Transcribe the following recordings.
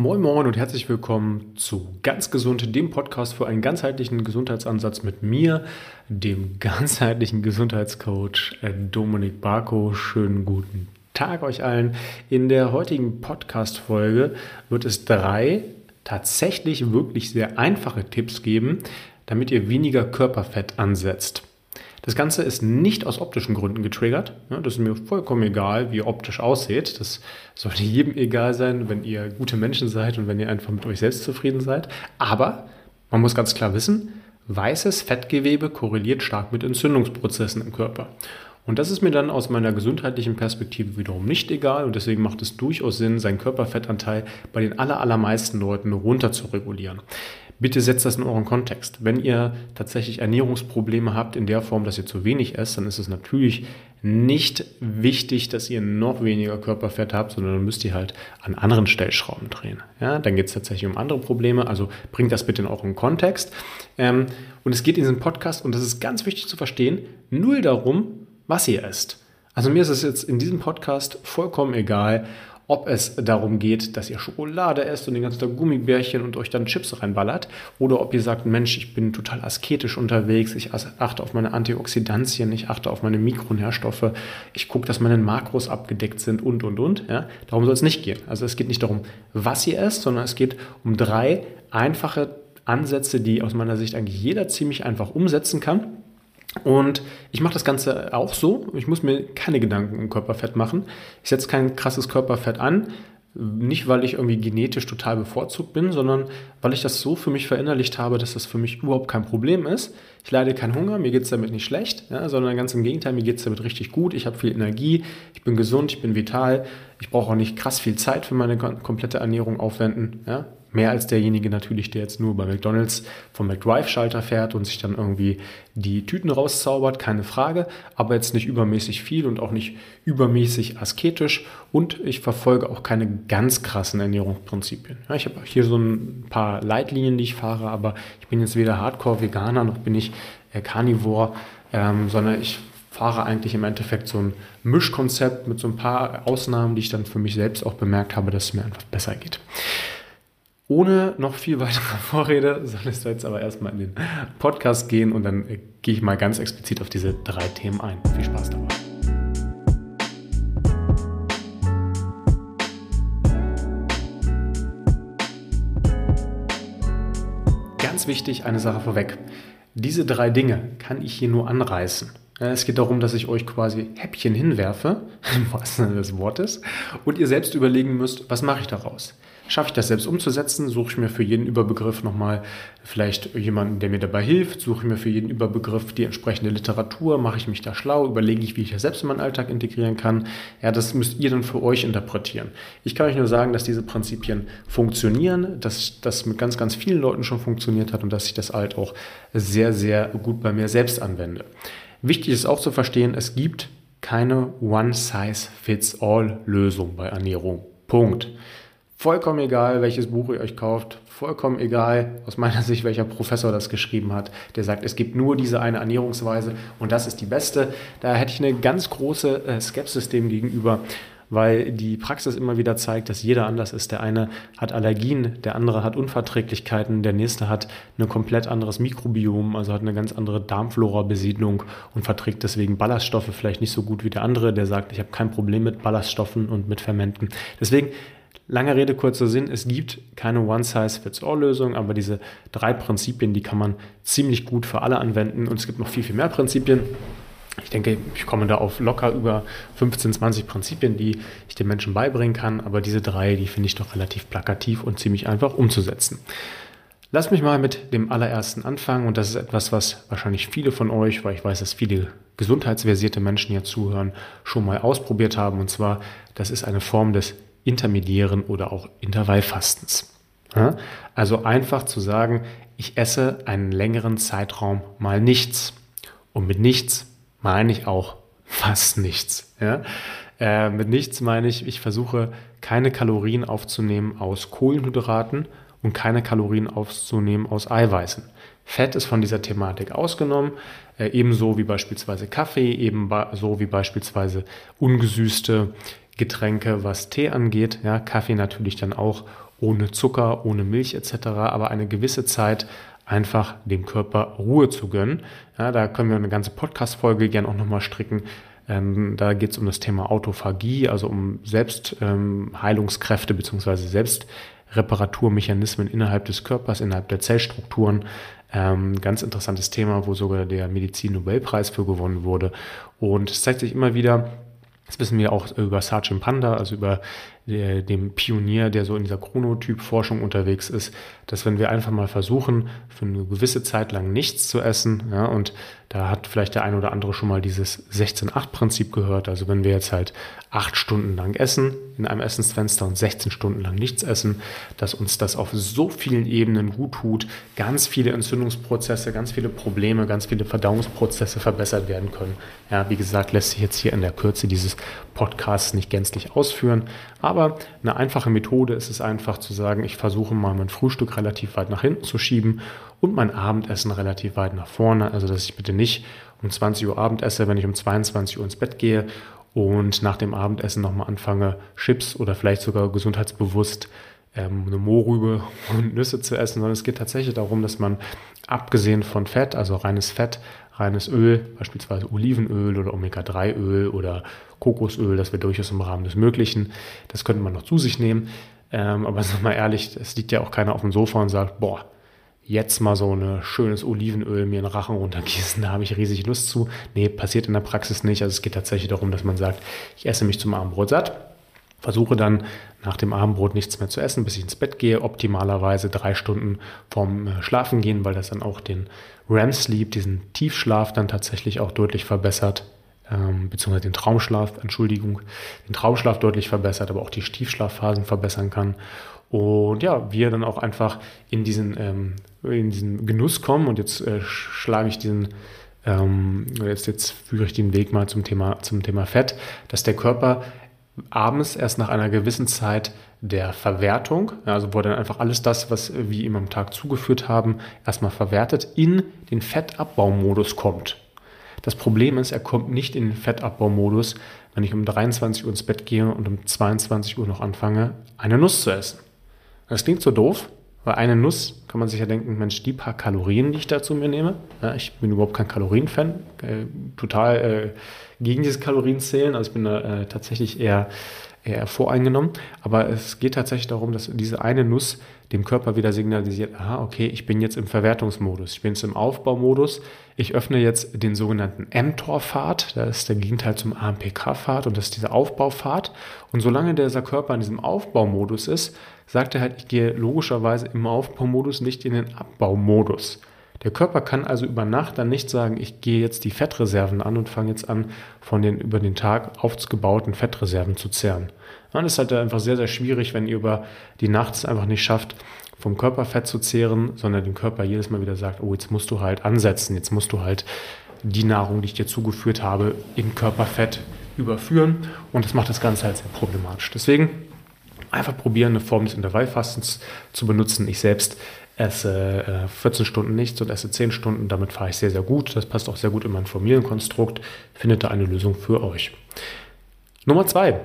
Moin Moin und herzlich willkommen zu Ganz Gesund, dem Podcast für einen ganzheitlichen Gesundheitsansatz mit mir, dem ganzheitlichen Gesundheitscoach äh, Dominik Barko. Schönen guten Tag euch allen. In der heutigen Podcast-Folge wird es drei tatsächlich wirklich sehr einfache Tipps geben, damit ihr weniger Körperfett ansetzt. Das Ganze ist nicht aus optischen Gründen getriggert. das ist mir vollkommen egal, wie ihr optisch aussieht. Das sollte jedem egal sein, wenn ihr gute Menschen seid und wenn ihr einfach mit euch selbst zufrieden seid. Aber man muss ganz klar wissen, weißes Fettgewebe korreliert stark mit Entzündungsprozessen im Körper. Und das ist mir dann aus meiner gesundheitlichen Perspektive wiederum nicht egal und deswegen macht es durchaus Sinn, seinen Körperfettanteil bei den allermeisten Leuten runter zu regulieren. Bitte setzt das in euren Kontext. Wenn ihr tatsächlich Ernährungsprobleme habt in der Form, dass ihr zu wenig esst, dann ist es natürlich nicht wichtig, dass ihr noch weniger Körperfett habt, sondern dann müsst ihr halt an anderen Stellschrauben drehen. Ja, dann geht es tatsächlich um andere Probleme. Also bringt das bitte in euren Kontext. Ähm, und es geht in diesem Podcast, und das ist ganz wichtig zu verstehen, null darum, was ihr esst. Also mir ist es jetzt in diesem Podcast vollkommen egal, ob es darum geht, dass ihr Schokolade esst und den ganzen Tag Gummibärchen und euch dann Chips reinballert, oder ob ihr sagt, Mensch, ich bin total asketisch unterwegs, ich achte auf meine Antioxidantien, ich achte auf meine Mikronährstoffe, ich gucke, dass meine Makros abgedeckt sind und, und, und. Ja? Darum soll es nicht gehen. Also es geht nicht darum, was ihr esst, sondern es geht um drei einfache Ansätze, die aus meiner Sicht eigentlich jeder ziemlich einfach umsetzen kann und ich mache das Ganze auch so. Ich muss mir keine Gedanken um Körperfett machen. Ich setze kein krasses Körperfett an. Nicht, weil ich irgendwie genetisch total bevorzugt bin, sondern weil ich das so für mich verinnerlicht habe, dass das für mich überhaupt kein Problem ist. Ich leide keinen Hunger, mir geht es damit nicht schlecht, ja, sondern ganz im Gegenteil, mir geht es damit richtig gut. Ich habe viel Energie, ich bin gesund, ich bin vital. Ich brauche auch nicht krass viel Zeit für meine komplette Ernährung aufwenden. Ja. Mehr als derjenige natürlich, der jetzt nur bei McDonalds vom McDrive-Schalter fährt und sich dann irgendwie die Tüten rauszaubert, keine Frage, aber jetzt nicht übermäßig viel und auch nicht übermäßig asketisch und ich verfolge auch keine ganz krassen Ernährungsprinzipien. Ja, ich habe hier so ein paar Leitlinien, die ich fahre, aber ich bin jetzt weder Hardcore-Veganer noch bin ich äh, Carnivore, ähm, sondern ich fahre eigentlich im Endeffekt so ein Mischkonzept mit so ein paar Ausnahmen, die ich dann für mich selbst auch bemerkt habe, dass es mir einfach besser geht. Ohne noch viel weitere Vorrede soll es jetzt aber erstmal in den Podcast gehen und dann äh, gehe ich mal ganz explizit auf diese drei Themen ein. Viel Spaß dabei. Ganz wichtig, eine Sache vorweg. Diese drei Dinge kann ich hier nur anreißen. Es geht darum, dass ich euch quasi Häppchen hinwerfe, im wahrsten Sinne des Wortes, und ihr selbst überlegen müsst, was mache ich daraus? Schaffe ich das selbst umzusetzen? Suche ich mir für jeden Überbegriff nochmal vielleicht jemanden, der mir dabei hilft? Suche ich mir für jeden Überbegriff die entsprechende Literatur? Mache ich mich da schlau? Überlege ich, wie ich das selbst in meinen Alltag integrieren kann? Ja, das müsst ihr dann für euch interpretieren. Ich kann euch nur sagen, dass diese Prinzipien funktionieren, dass das mit ganz, ganz vielen Leuten schon funktioniert hat und dass ich das halt auch sehr, sehr gut bei mir selbst anwende. Wichtig ist auch zu verstehen, es gibt keine One-Size-Fits-All-Lösung bei Ernährung. Punkt. Vollkommen egal, welches Buch ihr euch kauft, vollkommen egal, aus meiner Sicht, welcher Professor das geschrieben hat, der sagt, es gibt nur diese eine Ernährungsweise und das ist die beste. Da hätte ich eine ganz große äh, Skepsis dem gegenüber, weil die Praxis immer wieder zeigt, dass jeder anders ist. Der eine hat Allergien, der andere hat Unverträglichkeiten, der nächste hat ein komplett anderes Mikrobiom, also hat eine ganz andere Darmflora-Besiedlung und verträgt deswegen Ballaststoffe vielleicht nicht so gut wie der andere, der sagt, ich habe kein Problem mit Ballaststoffen und mit Fermenten. Deswegen Lange Rede, kurzer Sinn, es gibt keine One-Size-Fits-All-Lösung, aber diese drei Prinzipien, die kann man ziemlich gut für alle anwenden und es gibt noch viel, viel mehr Prinzipien. Ich denke, ich komme da auf locker über 15, 20 Prinzipien, die ich den Menschen beibringen kann, aber diese drei, die finde ich doch relativ plakativ und ziemlich einfach umzusetzen. Lass mich mal mit dem allerersten anfangen und das ist etwas, was wahrscheinlich viele von euch, weil ich weiß, dass viele gesundheitsversierte Menschen hier zuhören, schon mal ausprobiert haben und zwar, das ist eine Form des intermediären oder auch Intervallfastens. Also einfach zu sagen, ich esse einen längeren Zeitraum mal nichts. Und mit nichts meine ich auch fast nichts. Ja? Äh, mit nichts meine ich, ich versuche keine Kalorien aufzunehmen aus Kohlenhydraten und keine Kalorien aufzunehmen aus Eiweißen. Fett ist von dieser Thematik ausgenommen, äh, ebenso wie beispielsweise Kaffee, ebenso wie beispielsweise ungesüßte Getränke, was Tee angeht. Ja, Kaffee natürlich dann auch ohne Zucker, ohne Milch etc., aber eine gewisse Zeit einfach dem Körper Ruhe zu gönnen. Ja, da können wir eine ganze Podcast-Folge gerne auch nochmal stricken. Ähm, da geht es um das Thema Autophagie, also um Selbstheilungskräfte ähm, bzw. Selbstreparaturmechanismen innerhalb des Körpers, innerhalb der Zellstrukturen. Ähm, ganz interessantes Thema, wo sogar der Medizin-Nobelpreis für gewonnen wurde. Und es zeigt sich immer wieder, das wissen wir auch über Sargent Panda, also über der, dem Pionier, der so in dieser Chronotyp-Forschung unterwegs ist, dass wenn wir einfach mal versuchen, für eine gewisse Zeit lang nichts zu essen, ja, und da hat vielleicht der eine oder andere schon mal dieses 16-8-Prinzip gehört, also wenn wir jetzt halt acht Stunden lang essen in einem Essensfenster und 16 Stunden lang nichts essen, dass uns das auf so vielen Ebenen gut tut, ganz viele Entzündungsprozesse, ganz viele Probleme, ganz viele Verdauungsprozesse verbessert werden können. Ja, wie gesagt, lässt sich jetzt hier in der Kürze dieses Podcasts nicht gänzlich ausführen, aber eine einfache Methode ist es einfach zu sagen, ich versuche mal mein Frühstück relativ weit nach hinten zu schieben und mein Abendessen relativ weit nach vorne. Also dass ich bitte nicht um 20 Uhr Abend esse, wenn ich um 22 Uhr ins Bett gehe und nach dem Abendessen nochmal anfange, Chips oder vielleicht sogar gesundheitsbewusst ähm, eine Mohrrübe und Nüsse zu essen, sondern es geht tatsächlich darum, dass man abgesehen von Fett, also reines Fett, reines Öl, beispielsweise Olivenöl oder Omega-3-Öl oder Kokosöl, das wäre durchaus im Rahmen des Möglichen. Das könnte man noch zu sich nehmen. Ähm, aber sag mal ehrlich, es liegt ja auch keiner auf dem Sofa und sagt, boah, jetzt mal so ein schönes Olivenöl mir in den Rachen runtergießen, da habe ich riesig Lust zu. Nee, passiert in der Praxis nicht. Also es geht tatsächlich darum, dass man sagt, ich esse mich zum Abendbrot satt, versuche dann nach dem Abendbrot nichts mehr zu essen, bis ich ins Bett gehe, optimalerweise drei Stunden vorm äh, Schlafen gehen, weil das dann auch den REM-Sleep, diesen Tiefschlaf dann tatsächlich auch deutlich verbessert, ähm, beziehungsweise den Traumschlaf, Entschuldigung, den Traumschlaf deutlich verbessert, aber auch die Tiefschlafphasen verbessern kann. Und ja, wir dann auch einfach in diesen, ähm, in diesen Genuss kommen und jetzt äh, schlage ich diesen ähm, jetzt, jetzt führe ich den Weg mal zum Thema, zum Thema Fett, dass der Körper abends erst nach einer gewissen Zeit der Verwertung, also wo dann einfach alles das, was wir ihm am Tag zugeführt haben, erstmal verwertet, in den Fettabbaumodus kommt. Das Problem ist, er kommt nicht in den Fettabbaumodus, wenn ich um 23 Uhr ins Bett gehe und um 22 Uhr noch anfange, eine Nuss zu essen. Das klingt so doof, weil eine Nuss kann man sich ja denken, Mensch, die paar Kalorien, die ich da zu mir nehme, ja, ich bin überhaupt kein Kalorienfan, äh, total äh, gegen dieses Kalorienzählen, also ich bin da äh, tatsächlich eher, eher voreingenommen, aber es geht tatsächlich darum, dass diese eine Nuss dem Körper wieder signalisiert, aha, okay, ich bin jetzt im Verwertungsmodus, ich bin jetzt im Aufbaumodus, ich öffne jetzt den sogenannten mTOR-Pfad, das ist der Gegenteil zum AMPK-Pfad und das ist dieser Aufbaupfad und solange dieser Körper in diesem Aufbaumodus ist, sagt er halt, ich gehe logischerweise im Aufbaumodus, nicht in den Abbaumodus. Der Körper kann also über Nacht dann nicht sagen, ich gehe jetzt die Fettreserven an und fange jetzt an, von den über den Tag aufgebauten Fettreserven zu zehren. Und das ist halt einfach sehr, sehr schwierig, wenn ihr über die Nacht es einfach nicht schafft, vom Körperfett zu zehren, sondern den Körper jedes Mal wieder sagt, oh, jetzt musst du halt ansetzen, jetzt musst du halt die Nahrung, die ich dir zugeführt habe, in Körperfett überführen. Und das macht das Ganze halt sehr problematisch. Deswegen einfach probieren, eine Form des Intervallfastens zu benutzen. Ich selbst esse äh, 14 Stunden nichts und esse 10 Stunden. Damit fahre ich sehr, sehr gut. Das passt auch sehr gut in mein Familienkonstrukt. Findet da eine Lösung für euch. Nummer zwei,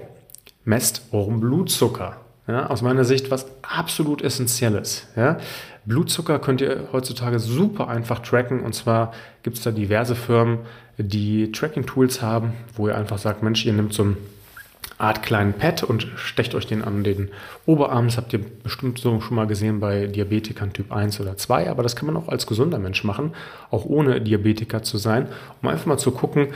messt euren Blutzucker. Ja, aus meiner Sicht was absolut Essentielles. Ja. Blutzucker könnt ihr heutzutage super einfach tracken. Und zwar gibt es da diverse Firmen, die Tracking-Tools haben, wo ihr einfach sagt, Mensch, ihr nehmt so ein Art kleinen Pad und stecht euch den an den Oberarm. Das habt ihr bestimmt so schon mal gesehen bei Diabetikern Typ 1 oder 2, aber das kann man auch als gesunder Mensch machen, auch ohne Diabetiker zu sein, um einfach mal zu gucken,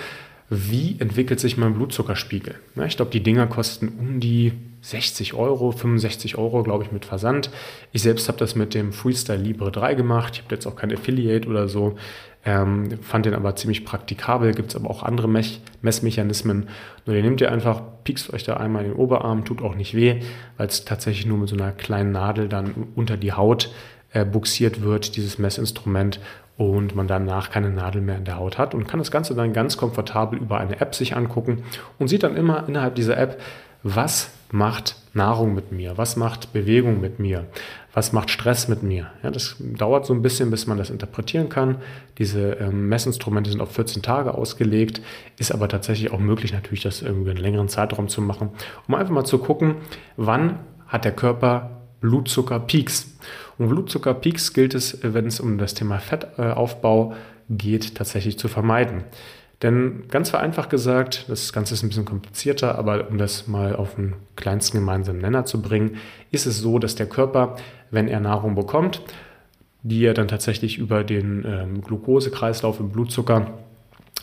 wie entwickelt sich mein Blutzuckerspiegel. ich glaube, die Dinger kosten um die 60 Euro, 65 Euro, glaube ich, mit Versand. Ich selbst habe das mit dem Freestyle Libre 3 gemacht. Ich habe jetzt auch kein Affiliate oder so. Ähm, fand den aber ziemlich praktikabel. Gibt es aber auch andere Mess Messmechanismen. Nur den nehmt ihr einfach, piekst euch da einmal in den Oberarm, tut auch nicht weh, weil es tatsächlich nur mit so einer kleinen Nadel dann unter die Haut äh, buxiert wird, dieses Messinstrument und man danach keine Nadel mehr in der Haut hat und kann das Ganze dann ganz komfortabel über eine App sich angucken und sieht dann immer innerhalb dieser App, was macht Nahrung mit mir? Was macht Bewegung mit mir? Was macht Stress mit mir? Ja, das dauert so ein bisschen, bis man das interpretieren kann. Diese ähm, Messinstrumente sind auf 14 Tage ausgelegt, ist aber tatsächlich auch möglich, natürlich das irgendwie einen längeren Zeitraum zu machen, um einfach mal zu gucken, wann hat der Körper Blutzuckerpeaks. Und Blutzuckerpeaks gilt es, wenn es um das Thema Fettaufbau geht, tatsächlich zu vermeiden. Denn ganz vereinfacht gesagt, das Ganze ist ein bisschen komplizierter, aber um das mal auf den kleinsten gemeinsamen Nenner zu bringen, ist es so, dass der Körper, wenn er Nahrung bekommt, die er dann tatsächlich über den ähm, Glukosekreislauf im Blutzucker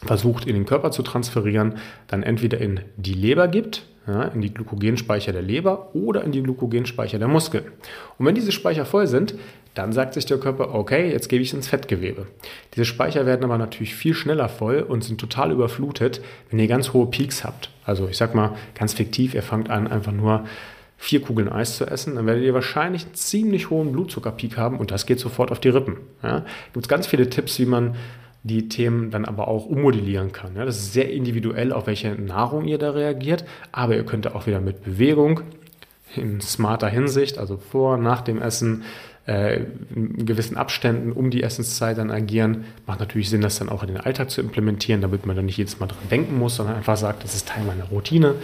versucht in den Körper zu transferieren, dann entweder in die Leber gibt, ja, in die Glykogenspeicher der Leber oder in die Glykogenspeicher der Muskeln. Und wenn diese Speicher voll sind, dann sagt sich der Körper, okay, jetzt gebe ich es ins Fettgewebe. Diese Speicher werden aber natürlich viel schneller voll und sind total überflutet, wenn ihr ganz hohe Peaks habt. Also ich sag mal ganz fiktiv, ihr fangt an, einfach nur vier Kugeln Eis zu essen, dann werdet ihr wahrscheinlich einen ziemlich hohen Blutzuckerpeak haben und das geht sofort auf die Rippen. Ja? Gibt es ganz viele Tipps, wie man die Themen dann aber auch ummodellieren kann. Ja? Das ist sehr individuell, auf welche Nahrung ihr da reagiert, aber ihr könnt auch wieder mit Bewegung in smarter Hinsicht, also vor, nach dem Essen, äh, in gewissen Abständen um die Essenszeit dann agieren. Macht natürlich Sinn, das dann auch in den Alltag zu implementieren, damit man dann nicht jedes Mal dran denken muss, sondern einfach sagt, das ist Teil meiner Routine.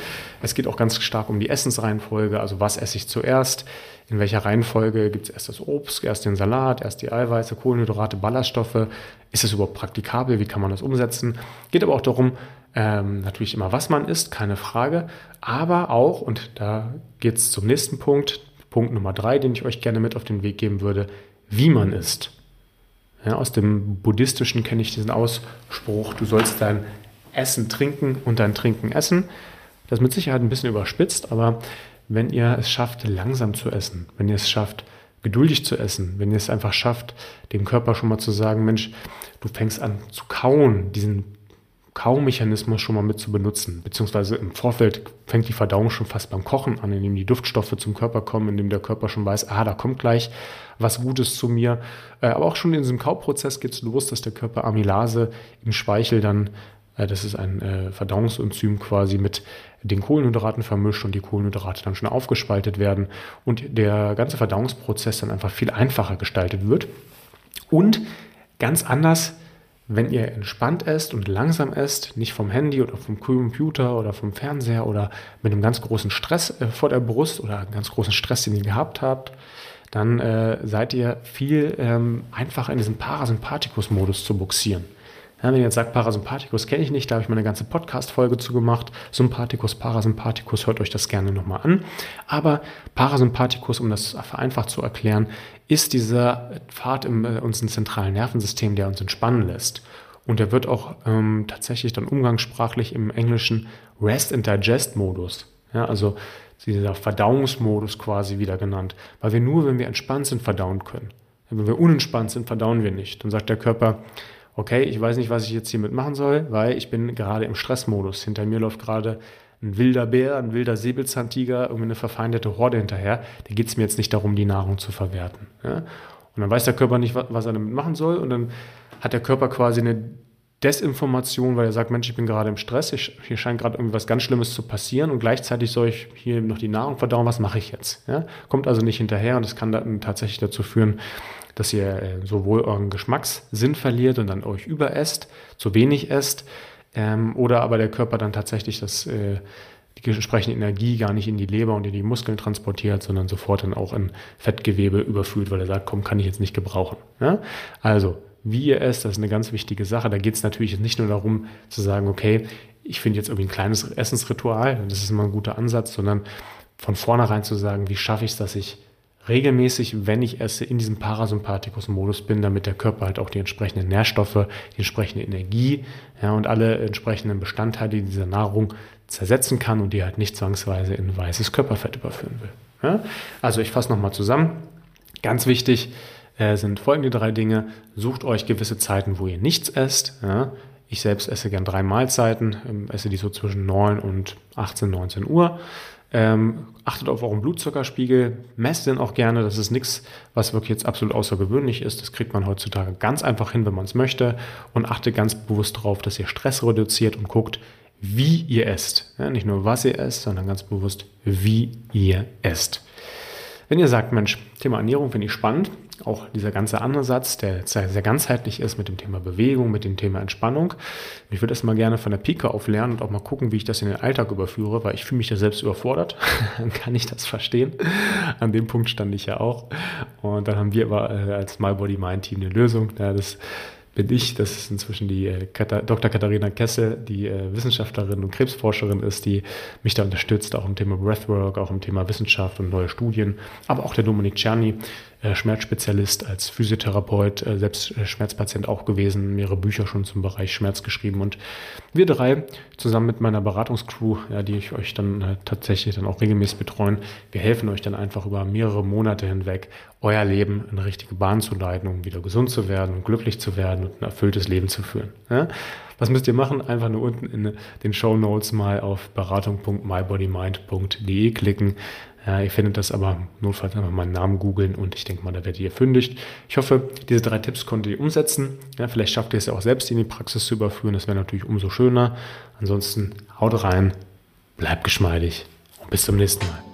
Es geht auch ganz stark um die Essensreihenfolge, also was esse ich zuerst, in welcher Reihenfolge gibt es erst das Obst, erst den Salat, erst die Eiweiße, Kohlenhydrate, Ballaststoffe. Ist es überhaupt praktikabel? Wie kann man das umsetzen? Geht aber auch darum, ähm, natürlich immer, was man isst, keine Frage. Aber auch, und da geht es zum nächsten Punkt, Punkt Nummer drei, den ich euch gerne mit auf den Weg geben würde, wie man isst. Ja, aus dem Buddhistischen kenne ich diesen Ausspruch, du sollst dein Essen trinken und dein Trinken essen. Das ist mit Sicherheit ein bisschen überspitzt, aber wenn ihr es schafft, langsam zu essen, wenn ihr es schafft, geduldig zu essen, wenn ihr es einfach schafft, dem Körper schon mal zu sagen, Mensch, du fängst an zu kauen, diesen Kaumechanismus schon mal mit zu benutzen. Beziehungsweise im Vorfeld fängt die Verdauung schon fast beim Kochen an, indem die Duftstoffe zum Körper kommen, indem der Körper schon weiß, ah, da kommt gleich was Gutes zu mir. Äh, aber auch schon in diesem Kauprozess geht es los, dass der Körper Amylase im Speichel dann, äh, das ist ein äh, Verdauungsenzym quasi mit den Kohlenhydraten vermischt und die Kohlenhydrate dann schon aufgespaltet werden und der ganze Verdauungsprozess dann einfach viel einfacher gestaltet wird. Und ganz anders wenn ihr entspannt esst und langsam esst, nicht vom Handy oder vom Computer oder vom Fernseher oder mit einem ganz großen Stress äh, vor der Brust oder einem ganz großen Stress, den ihr gehabt habt, dann äh, seid ihr viel ähm, einfacher in diesem Parasympathikus-Modus zu buxieren. Ja, wenn ihr jetzt sagt, Parasympathikus kenne ich nicht, da habe ich mal eine ganze Podcast-Folge zu gemacht. Sympathikus, Parasympathikus, hört euch das gerne nochmal an. Aber Parasympathikus, um das vereinfacht zu erklären, ist dieser Pfad in äh, unserem zentralen Nervensystem, der uns entspannen lässt. Und der wird auch ähm, tatsächlich dann umgangssprachlich im Englischen Rest and Digest Modus. Ja, also dieser Verdauungsmodus quasi wieder genannt. Weil wir nur, wenn wir entspannt sind, verdauen können. Wenn wir unentspannt sind, verdauen wir nicht. Dann sagt der Körper, okay, ich weiß nicht, was ich jetzt hiermit machen soll, weil ich bin gerade im Stressmodus. Hinter mir läuft gerade ein wilder Bär, ein wilder Säbelzahntiger, irgendwie eine verfeindete Horde hinterher. Da geht es mir jetzt nicht darum, die Nahrung zu verwerten. Ja? Und dann weiß der Körper nicht, was er damit machen soll. Und dann hat der Körper quasi eine Desinformation, weil er sagt, Mensch, ich bin gerade im Stress, ich, hier scheint gerade irgendwas ganz Schlimmes zu passieren und gleichzeitig soll ich hier noch die Nahrung verdauen, was mache ich jetzt? Ja? Kommt also nicht hinterher und das kann dann tatsächlich dazu führen, dass ihr äh, sowohl euren Geschmackssinn verliert und dann euch überesst, zu wenig esst, ähm, oder aber der Körper dann tatsächlich das, äh, die entsprechende Energie gar nicht in die Leber und in die Muskeln transportiert, sondern sofort dann auch in Fettgewebe überführt, weil er sagt, komm, kann ich jetzt nicht gebrauchen. Ja? Also, wie ihr esst, das ist eine ganz wichtige Sache. Da geht es natürlich nicht nur darum zu sagen, okay, ich finde jetzt irgendwie ein kleines Essensritual, das ist immer ein guter Ansatz, sondern von vornherein zu sagen, wie schaffe ich es, dass ich regelmäßig, wenn ich esse, in diesem Parasympathikus-Modus bin, damit der Körper halt auch die entsprechenden Nährstoffe, die entsprechende Energie ja, und alle entsprechenden Bestandteile dieser Nahrung zersetzen kann und die halt nicht zwangsweise in weißes Körperfett überführen will. Ja? Also ich fasse nochmal zusammen. Ganz wichtig äh, sind folgende drei Dinge. Sucht euch gewisse Zeiten, wo ihr nichts esst. Ja? Ich selbst esse gern drei Mahlzeiten, ähm, esse die so zwischen 9 und 18, 19 Uhr. Ähm, achtet auf euren Blutzuckerspiegel, messt den auch gerne. Das ist nichts, was wirklich jetzt absolut außergewöhnlich ist. Das kriegt man heutzutage ganz einfach hin, wenn man es möchte. Und achtet ganz bewusst darauf, dass ihr Stress reduziert und guckt, wie ihr esst. Ja, nicht nur was ihr esst, sondern ganz bewusst, wie ihr esst. Wenn ihr sagt, Mensch, Thema Ernährung finde ich spannend, auch dieser ganze Ansatz, der sehr, sehr ganzheitlich ist mit dem Thema Bewegung, mit dem Thema Entspannung. Ich würde das mal gerne von der Pike auf lernen und auch mal gucken, wie ich das in den Alltag überführe, weil ich fühle mich da selbst überfordert. dann kann ich das verstehen. An dem Punkt stand ich ja auch. Und dann haben wir aber äh, als My Body Mind Team eine Lösung. Ja, das bin ich, das ist inzwischen die äh, Dr. Katharina Kessel, die äh, Wissenschaftlerin und Krebsforscherin ist, die mich da unterstützt, auch im Thema Breathwork, auch im Thema Wissenschaft und neue Studien, aber auch der Dominik Czerny, Schmerzspezialist, als Physiotherapeut, äh, selbst äh, Schmerzpatient auch gewesen, mehrere Bücher schon zum Bereich Schmerz geschrieben. Und wir drei, zusammen mit meiner Beratungscrew, ja, die ich euch dann tatsächlich dann auch regelmäßig betreuen, wir helfen euch dann einfach über mehrere Monate hinweg, euer Leben in richtige Bahn zu leiten, um wieder gesund zu werden und glücklich zu werden und ein erfülltes Leben zu führen. Ja? Was müsst ihr machen? Einfach nur unten in den Show Notes mal auf beratung.mybodymind.de klicken. Ja, ihr findet das aber notfalls einfach meinen Namen googeln und ich denke mal, da werdet ihr fündig. Ich hoffe, diese drei Tipps konntet ihr umsetzen. Ja, vielleicht schafft ihr es ja auch selbst in die Praxis zu überführen. Das wäre natürlich umso schöner. Ansonsten haut rein, bleibt geschmeidig und bis zum nächsten Mal.